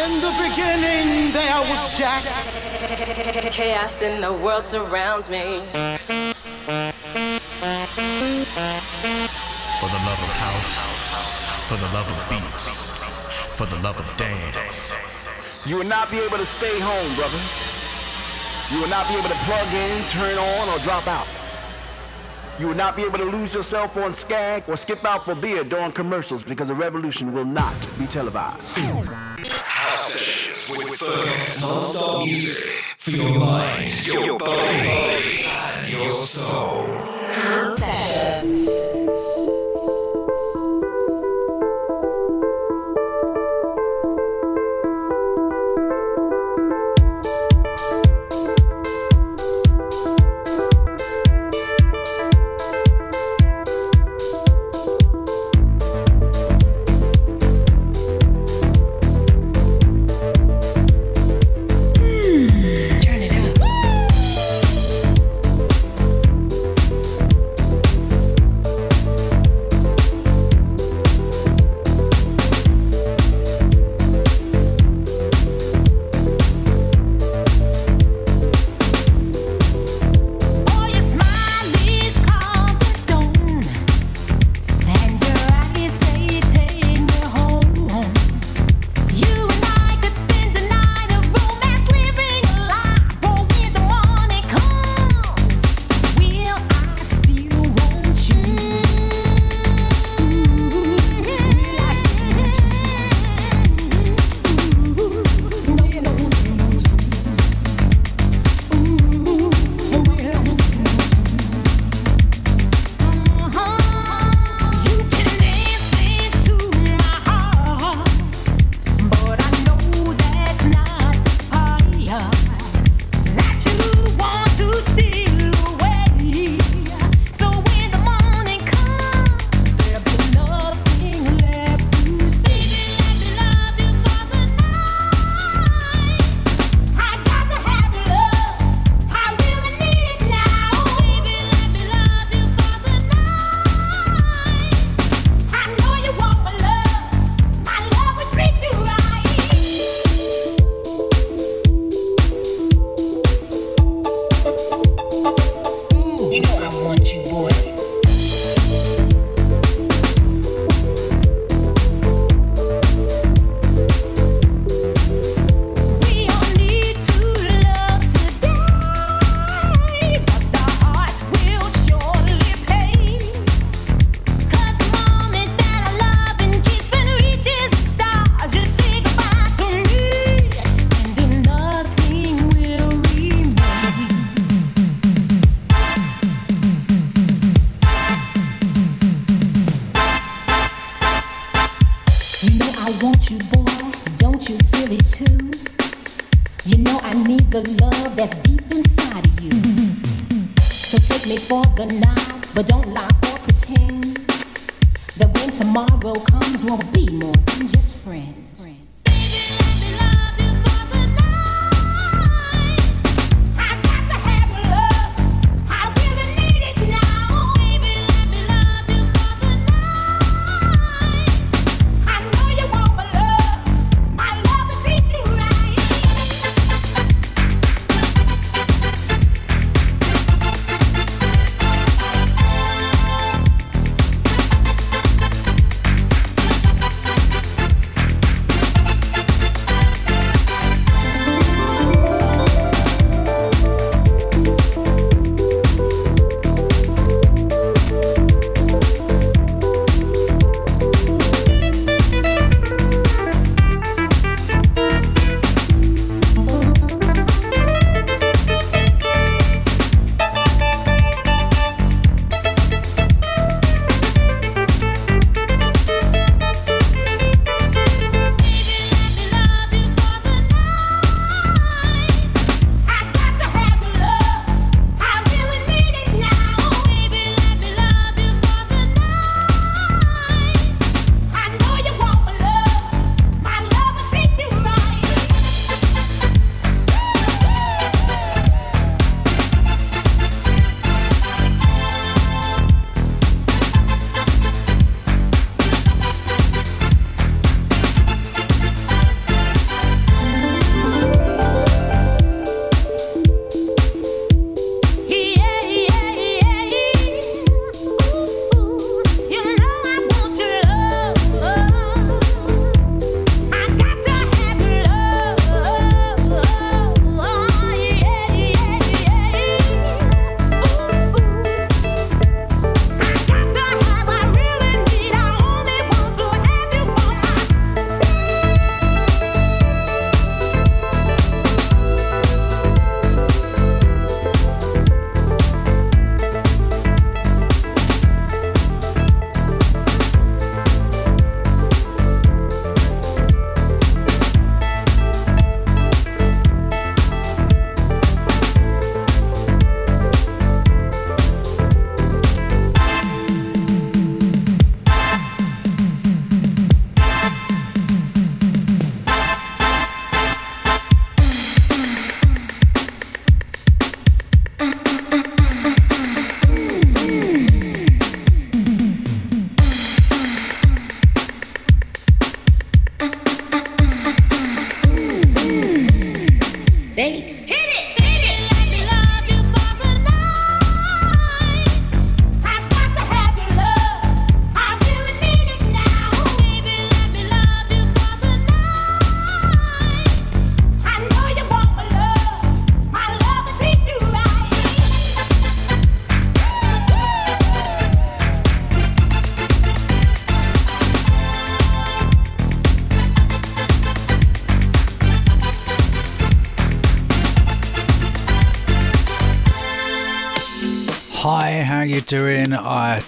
In the beginning, there was Jack. Chaos in the world surrounds me. For the love of house, for the love of beats, for the love of dance. You will not be able to stay home, brother. You will not be able to plug in, turn on, or drop out. You will not be able to lose yourself on Skag or skip out for beer during commercials because the revolution will not be televised. Sessions with Fergus. Non-stop music for your mind, your body, and your soul. House sessions.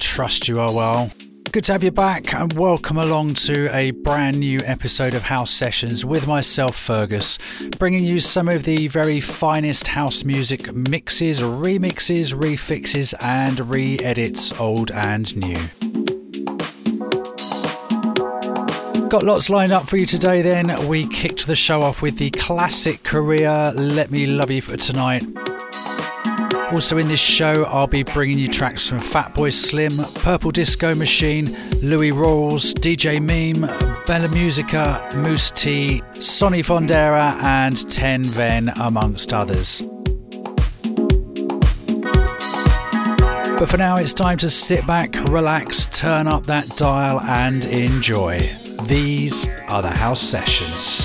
Trust you are well. Good to have you back and welcome along to a brand new episode of House Sessions with myself, Fergus, bringing you some of the very finest house music mixes, remixes, refixes, and re edits, old and new. Got lots lined up for you today then. We kicked the show off with the classic Kariya Let Me Love You for tonight. Also, in this show, I'll be bringing you tracks from Fatboy Slim, Purple Disco Machine, Louis Rawls, DJ Meme, Bella Musica, Mousse T, Sonny Fodera, and Ten Ven, amongst others. But for now, it's time to sit back, relax, turn up that dial, and enjoy. These are the house sessions.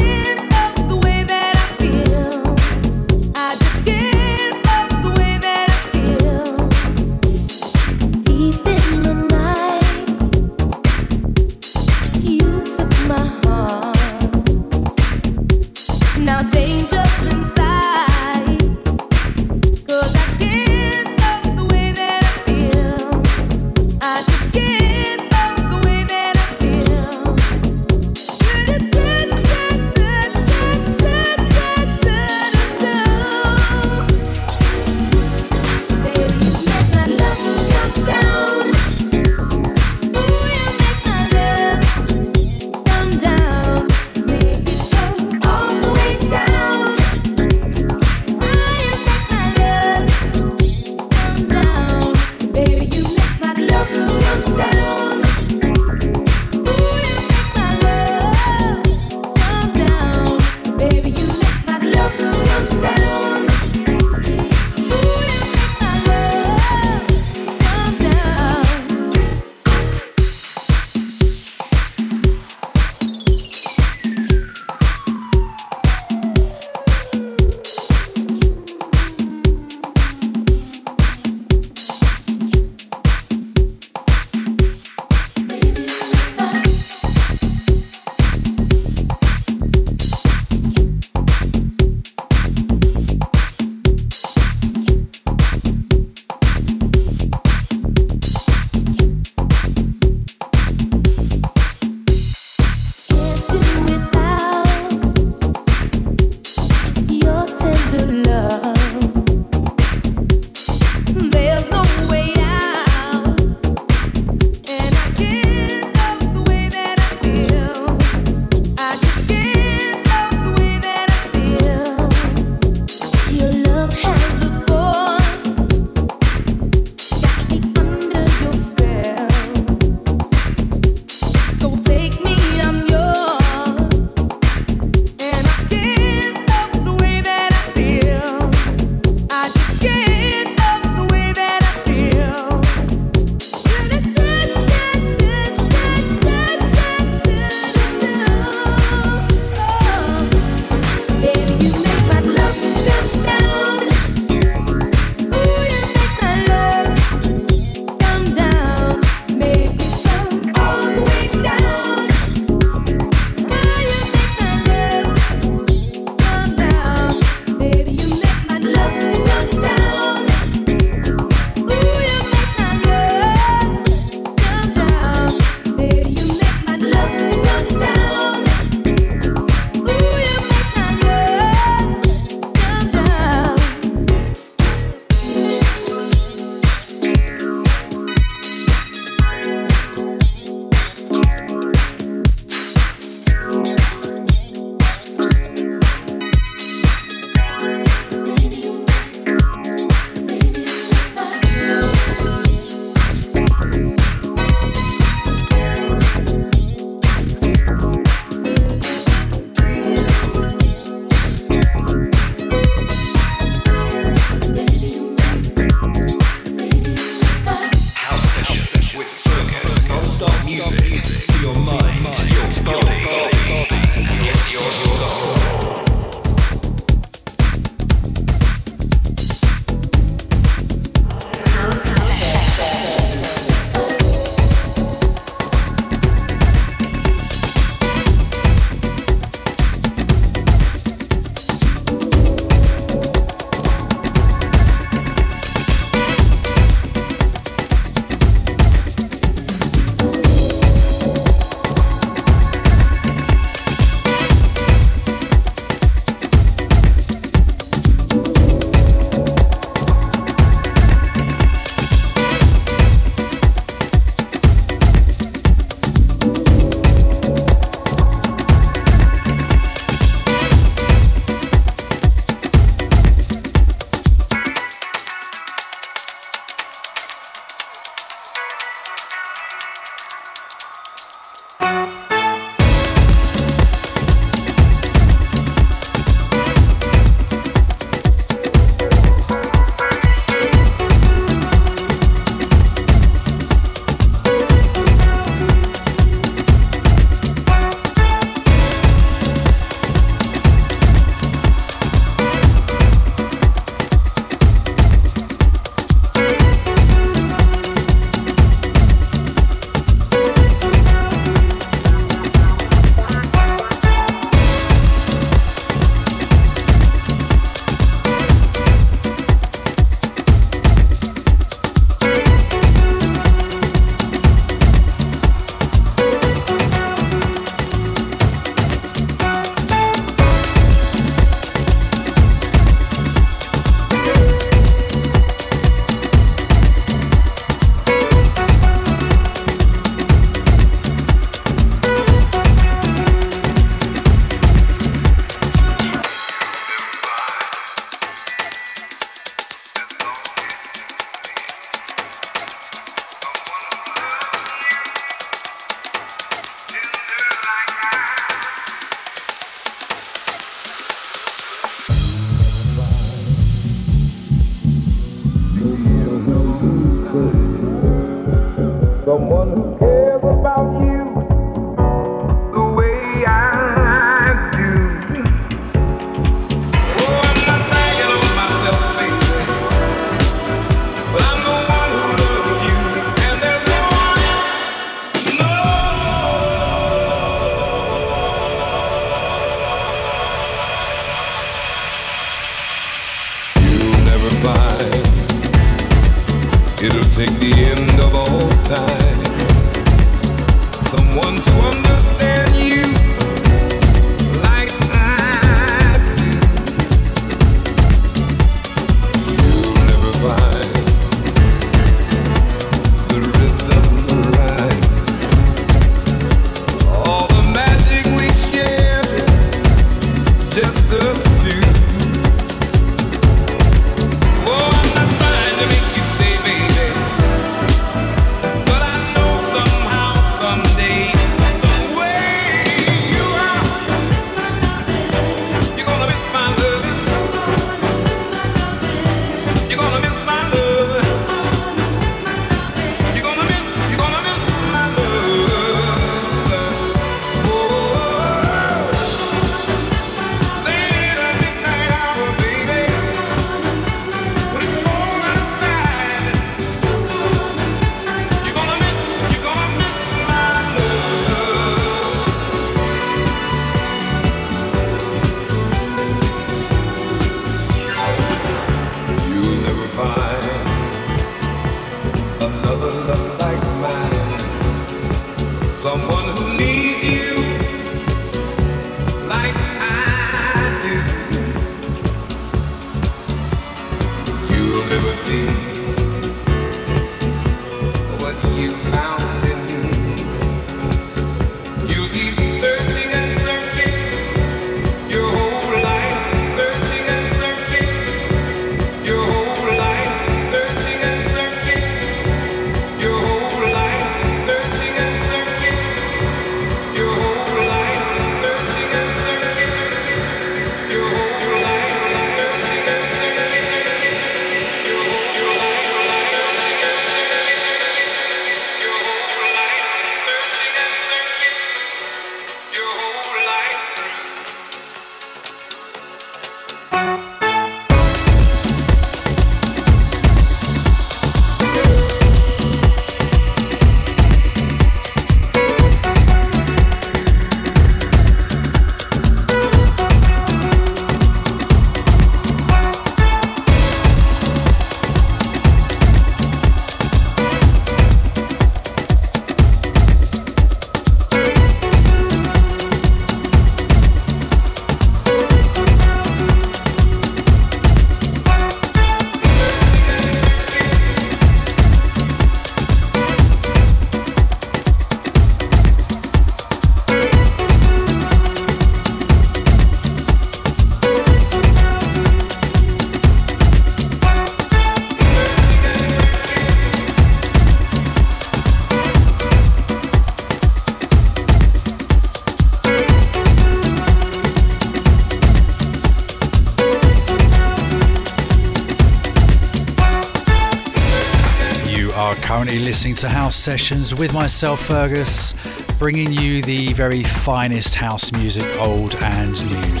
Listening to House Sessions with myself, Fergus, bringing you the very finest house music, old and new.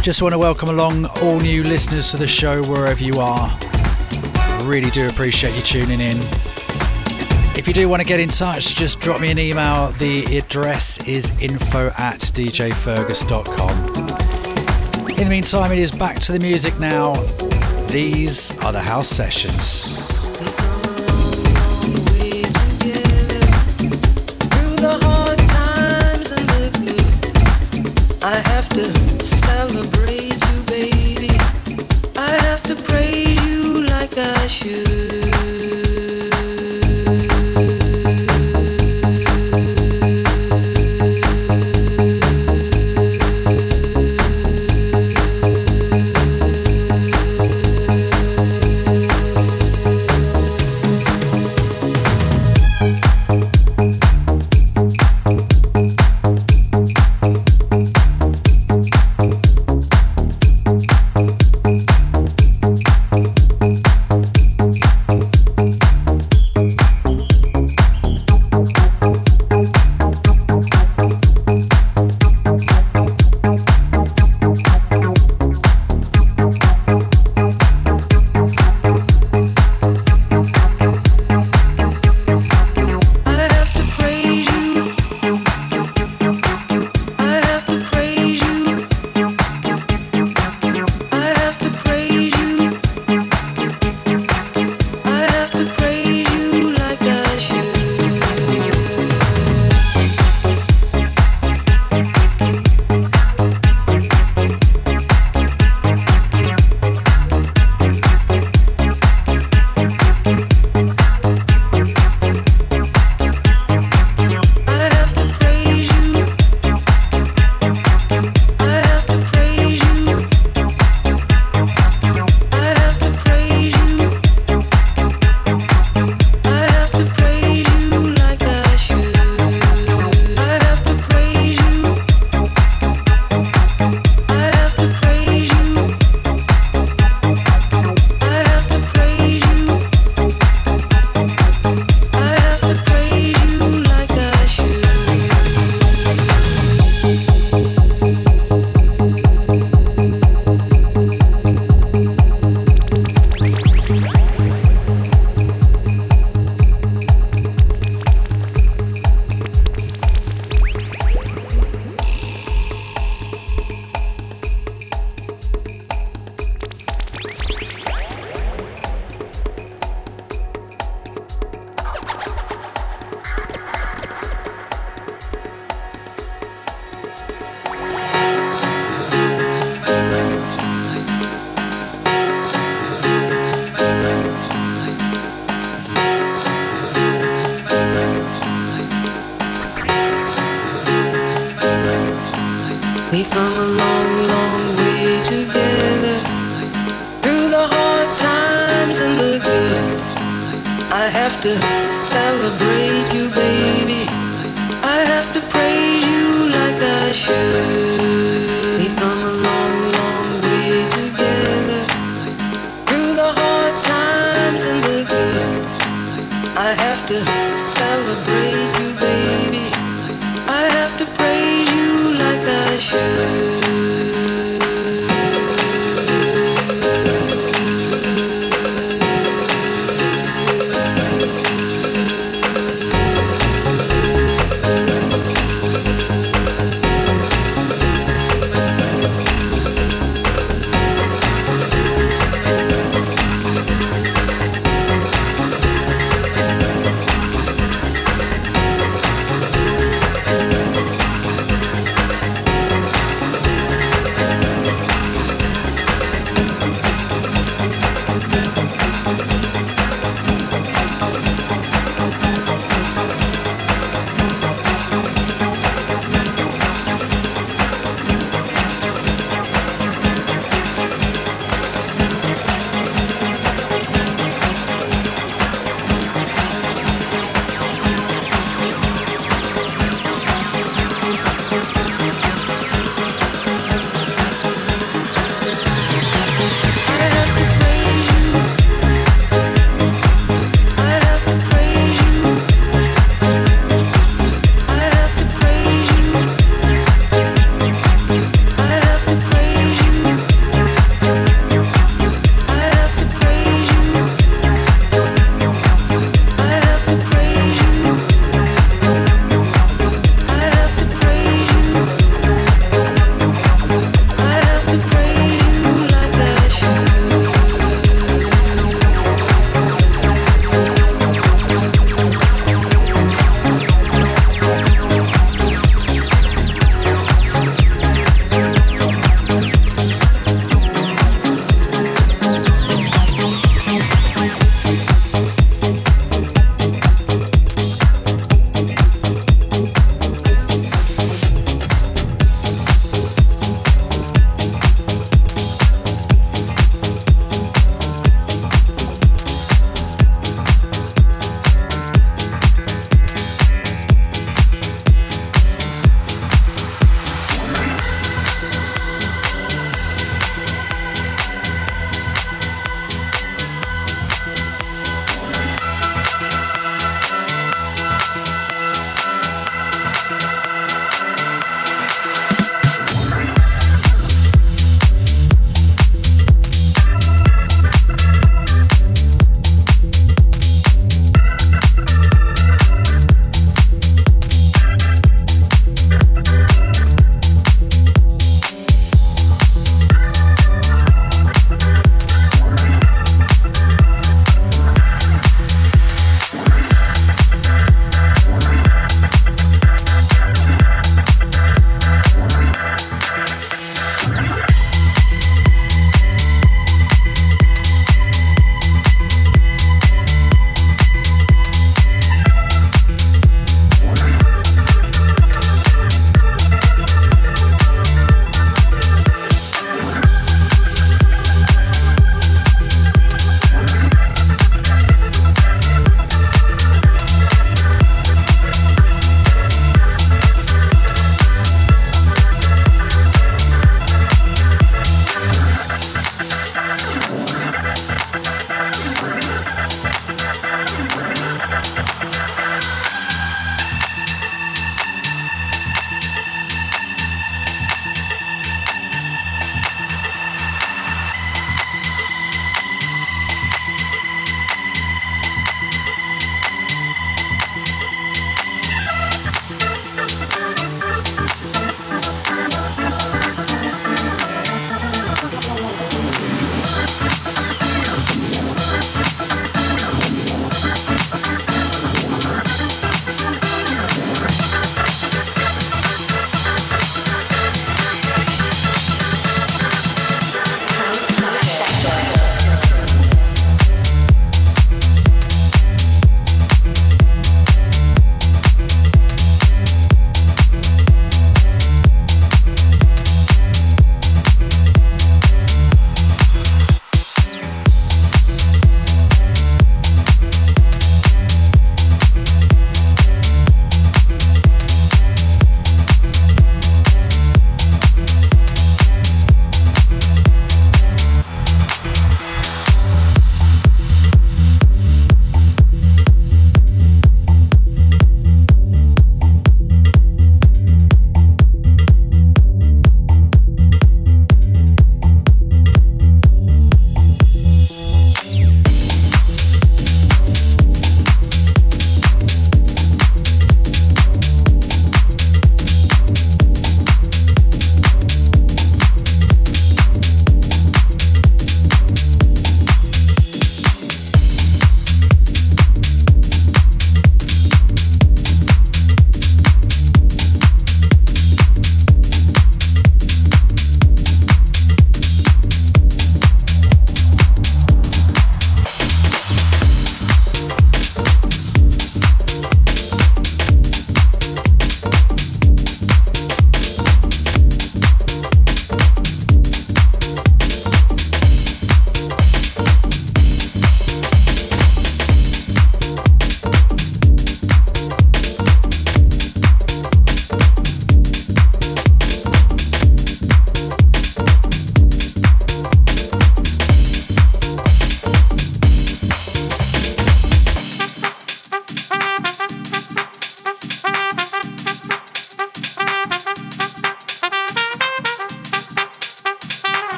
Just want to welcome along all new listeners to the show wherever you are. Really do appreciate you tuning in. If you do want to get in touch, just drop me an email. The address is info at djfergus.com. In the meantime, it is back to the music now. These are the house sessions.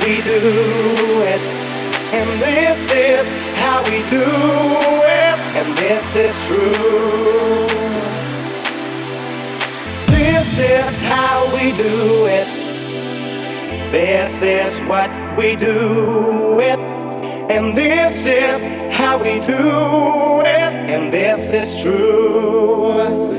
we do it. And this is how we do it. And this is true. This is how we do it. This is what we do it. And this is how we do it. And this is true.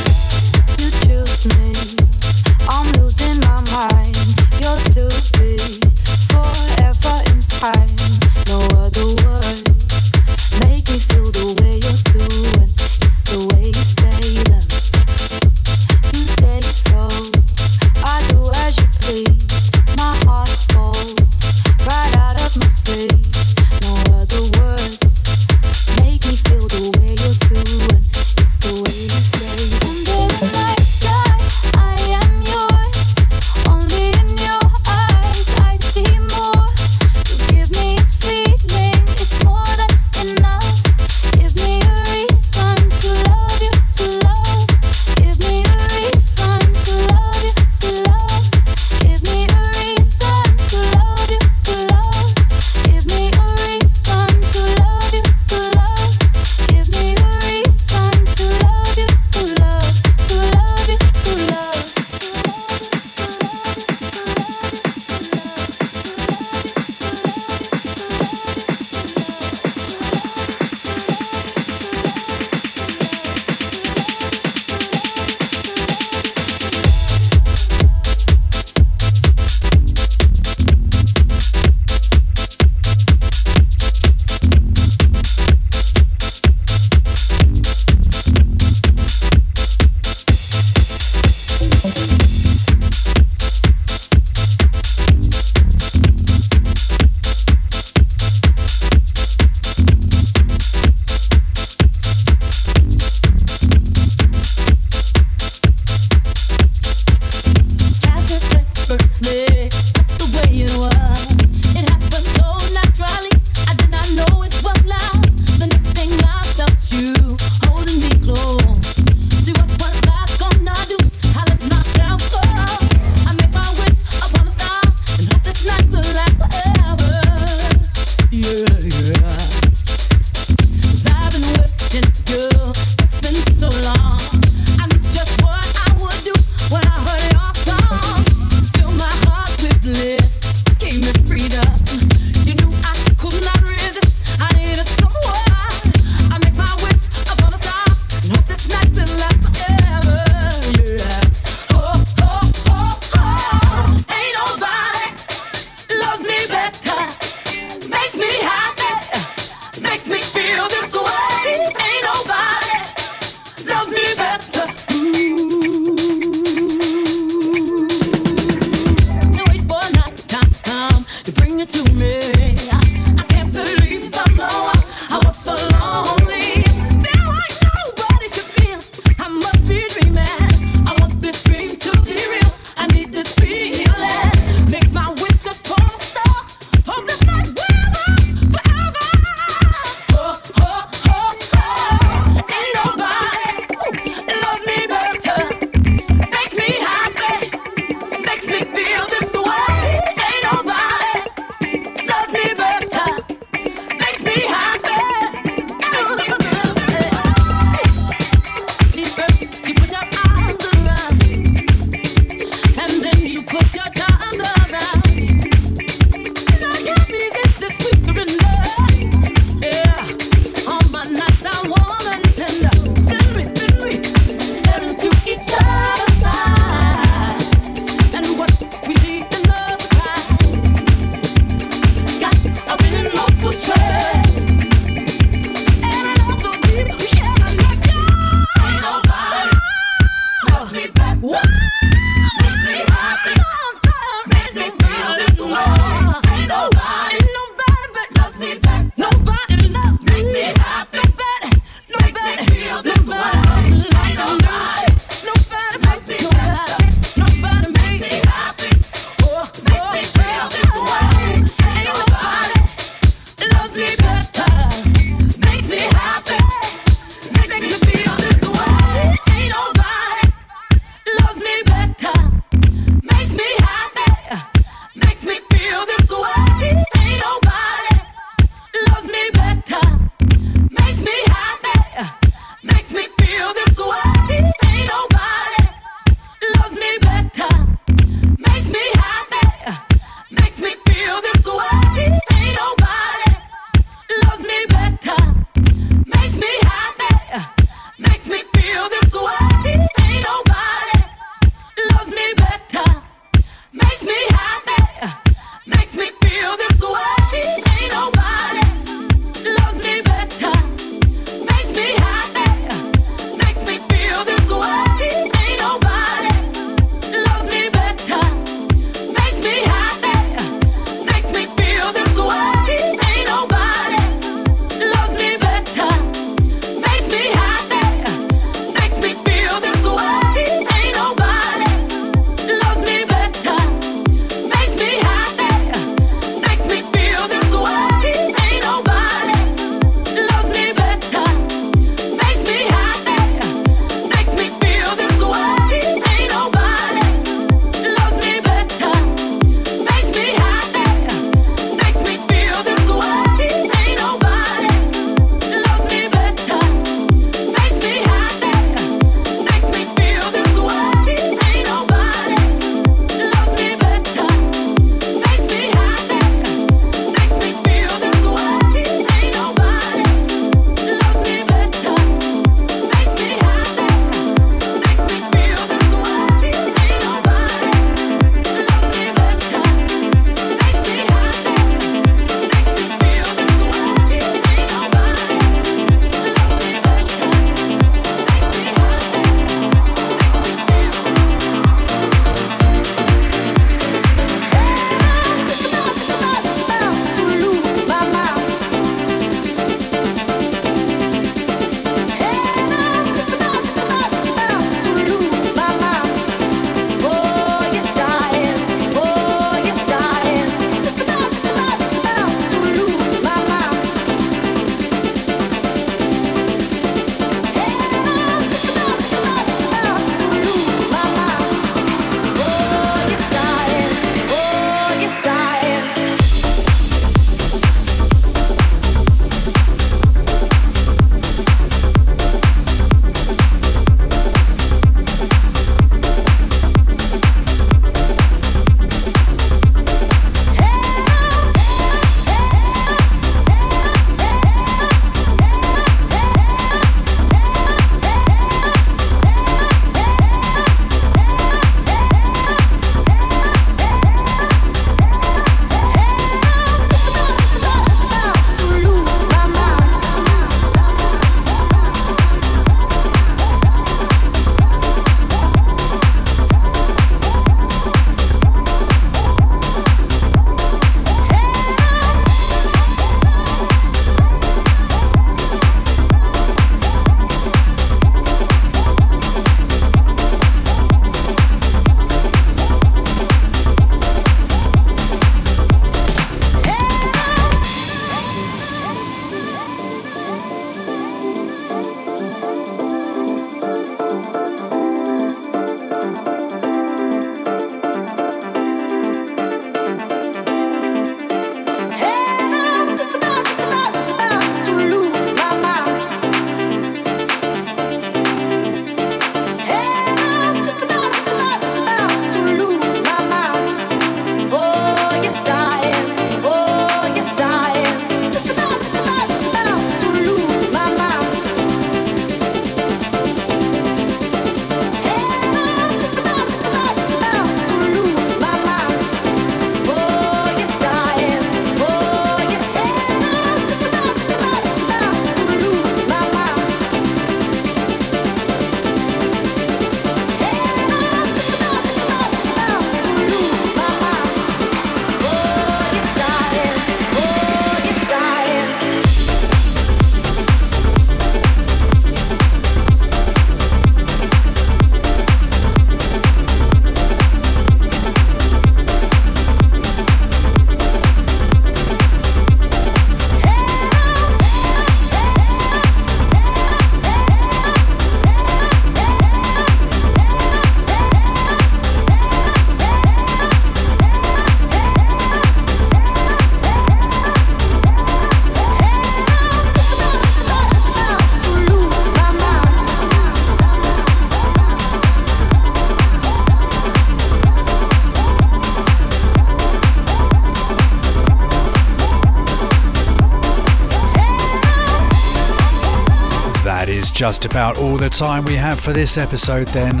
Just about all the time we have for this episode then.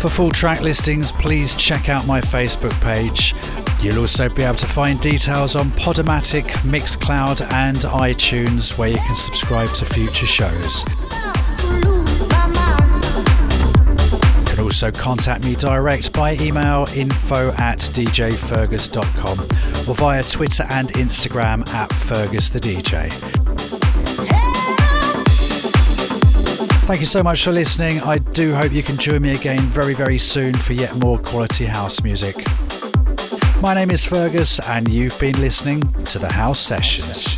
For full track listings, please check out my Facebook page. You'll also be able to find details on Podomatic, Mixcloud, and iTunes, where you can subscribe to future shows. You can also contact me direct by email info at djfergus.com or via Twitter and Instagram at Fergus the DJ. Thank you so much for listening. I do hope you can join me again very, very soon for yet more quality house music. My name is Fergus, and you've been listening to the House Sessions.